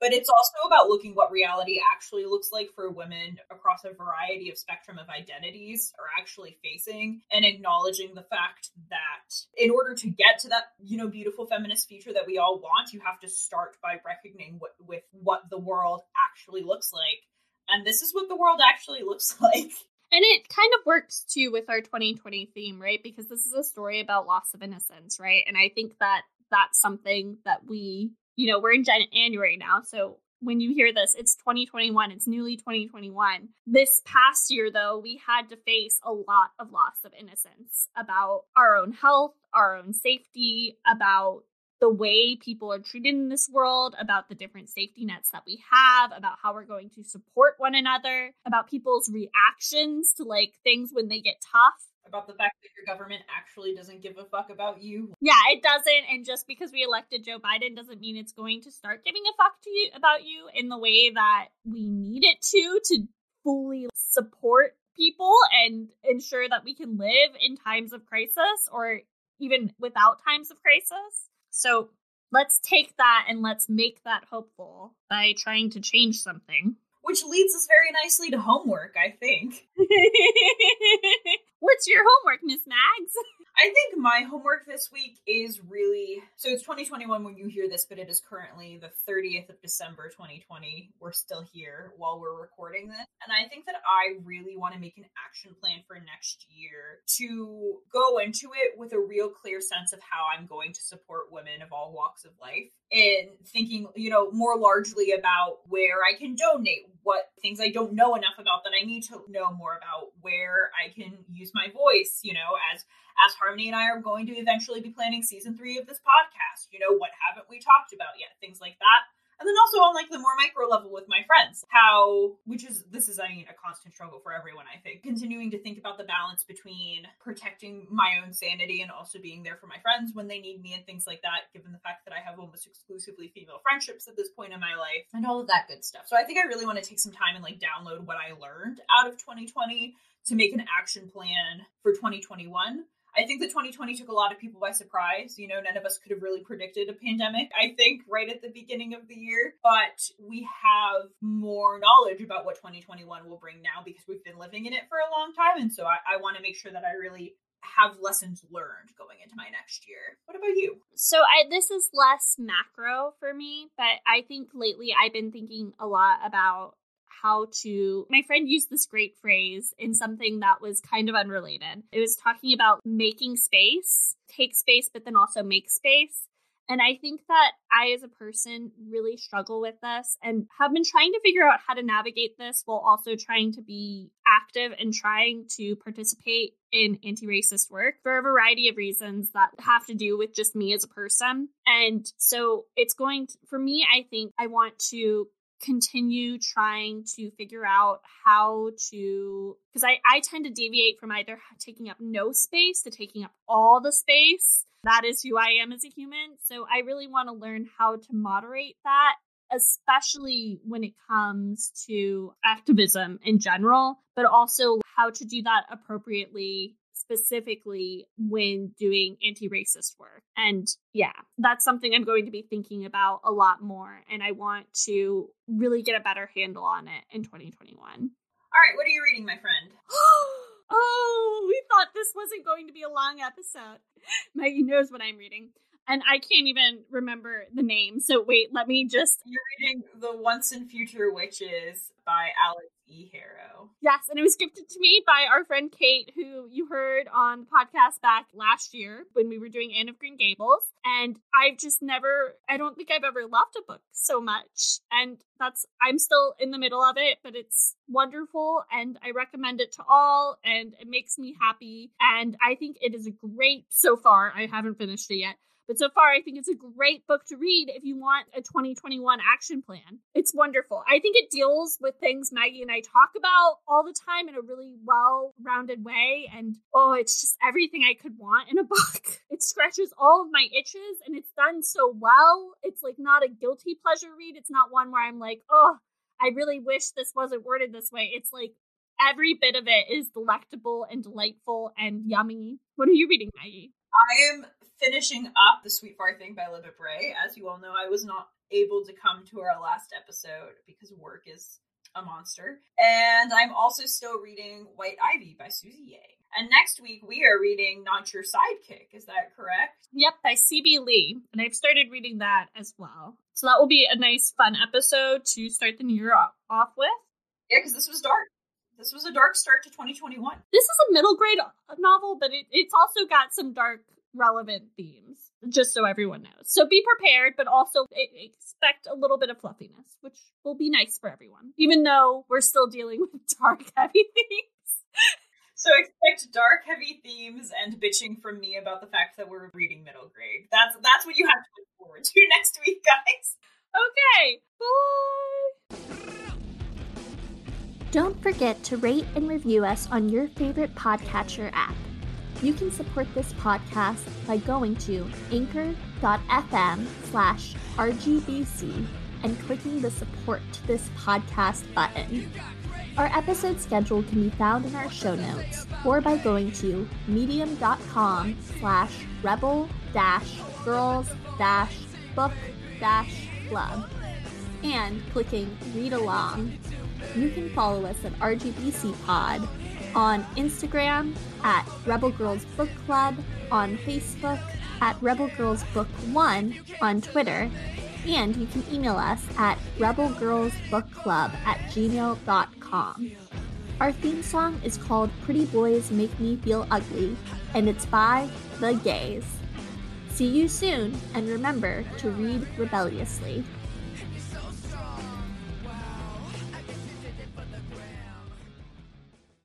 but it's also about looking what reality actually looks like for women across a variety of spectrum of identities are actually facing and acknowledging the fact that in order to get to that you know beautiful feminist future that we all want you have to start by recognizing what with what the world actually looks like and this is what the world actually looks like
and it kind of works too with our 2020 theme, right? Because this is a story about loss of innocence, right? And I think that that's something that we you know, we're in January now. So when you hear this, it's 2021. It's newly 2021. This past year, though, we had to face a lot of loss of innocence about our own health, our own safety, about the way people are treated in this world, about the different safety nets that we have, about how we're going to support one another, about people's reactions to like things when they get tough
about the fact that your government actually doesn't give a fuck about you.
Yeah, it doesn't. And just because we elected Joe Biden doesn't mean it's going to start giving a fuck to you about you in the way that we need it to to fully support people and ensure that we can live in times of crisis or even without times of crisis. So let's take that and let's make that hopeful by trying to change something.
Which leads us very nicely to homework, I think.
What's your homework, Miss Mags?
I think my homework this week is really so it's 2021 when you hear this, but it is currently the 30th of December 2020. We're still here while we're recording this. And I think that I really want to make an action plan for next year to go into it with a real clear sense of how I'm going to support women of all walks of life and thinking, you know, more largely about where I can donate, what things I don't know enough about that I need to know more about, where I can use my voice, you know, as as Harmony and I are going to eventually be planning season three of this podcast. You know, what haven't we talked about yet? Things like that. And then also on like the more micro level with my friends, how which is this is I mean a constant struggle for everyone, I think. Continuing to think about the balance between protecting my own sanity and also being there for my friends when they need me and things like that, given the fact that I have almost exclusively female friendships at this point in my life and all of that good stuff. So I think I really want to take some time and like download what I learned out of 2020 to make an action plan for 2021 I think that 2020 took a lot of people by surprise. You know, none of us could have really predicted a pandemic, I think, right at the beginning of the year. But we have more knowledge about what 2021 will bring now because we've been living in it for a long time. And so I, I want to make sure that I really have lessons learned going into my next year. What about you?
So I this is less macro for me, but I think lately I've been thinking a lot about how to. My friend used this great phrase in something that was kind of unrelated. It was talking about making space, take space, but then also make space. And I think that I, as a person, really struggle with this and have been trying to figure out how to navigate this while also trying to be active and trying to participate in anti racist work for a variety of reasons that have to do with just me as a person. And so it's going to, for me, I think I want to continue trying to figure out how to because I, I tend to deviate from either taking up no space to taking up all the space. That is who i am as a human. So i really want to learn how to moderate that especially when it comes to activism in general but also how to do that appropriately specifically when doing anti racist work. And yeah, that's something I'm going to be thinking about a lot more. And I want to really get a better handle on it in 2021. All
right, what are you reading, my friend?
oh, we thought this wasn't going to be a long episode. Maggie knows what I'm reading and I can't even remember the name. So wait, let me just.
You're reading The Once and Future Witches by Alix E. Harrow.
Yes, and it was gifted to me by our friend Kate, who you heard on the podcast back last year when we were doing Anne of Green Gables. And I've just never, I don't think I've ever loved a book so much. And that's, I'm still in the middle of it, but it's wonderful and I recommend it to all and it makes me happy. And I think it is great, so far, I haven't finished it yet but so far, I think it's a great book to read if you want a 2021 action plan. It's wonderful. I think it deals with things Maggie and I talk about all the time in a really well rounded way. And oh, it's just everything I could want in a book. It scratches all of my itches and it's done so well. It's like not a guilty pleasure read. It's not one where I'm like, oh, I really wish this wasn't worded this way. It's like every bit of it is delectable and delightful and yummy. What are you reading, Maggie?
I am finishing up The Sweet Far Thing by Libba Bray. As you all know, I was not able to come to our last episode because work is a monster. And I'm also still reading White Ivy by Susie Yang. And next week we are reading Not Your Sidekick. Is that correct?
Yep, by C.B. Lee. And I've started reading that as well. So that will be a nice, fun episode to start the new year off with.
Yeah, because this was dark. This was a dark start to 2021.
This is a middle grade novel, but it, it's also got some dark relevant themes, just so everyone knows. So be prepared, but also expect a little bit of fluffiness, which will be nice for everyone, even though we're still dealing with dark, heavy themes.
So expect dark, heavy themes and bitching from me about the fact that we're reading middle grade. That's that's what you have to look forward to next week, guys.
Okay, bye.
Don't forget to rate and review us on your favorite podcatcher app. You can support this podcast by going to anchor.fm slash RGBC and clicking the support this podcast button. Our episode schedule can be found in our show notes or by going to medium.com slash rebel dash girls dash book dash club and clicking read along. You can follow us at RGBC Pod on Instagram at Rebel Girls Book Club, on Facebook at Rebel Girls Book One, on Twitter, and you can email us at rebelgirlsbookclub at gmail.com. Our theme song is called Pretty Boys Make Me Feel Ugly, and it's by The Gays. See you soon, and remember to read rebelliously.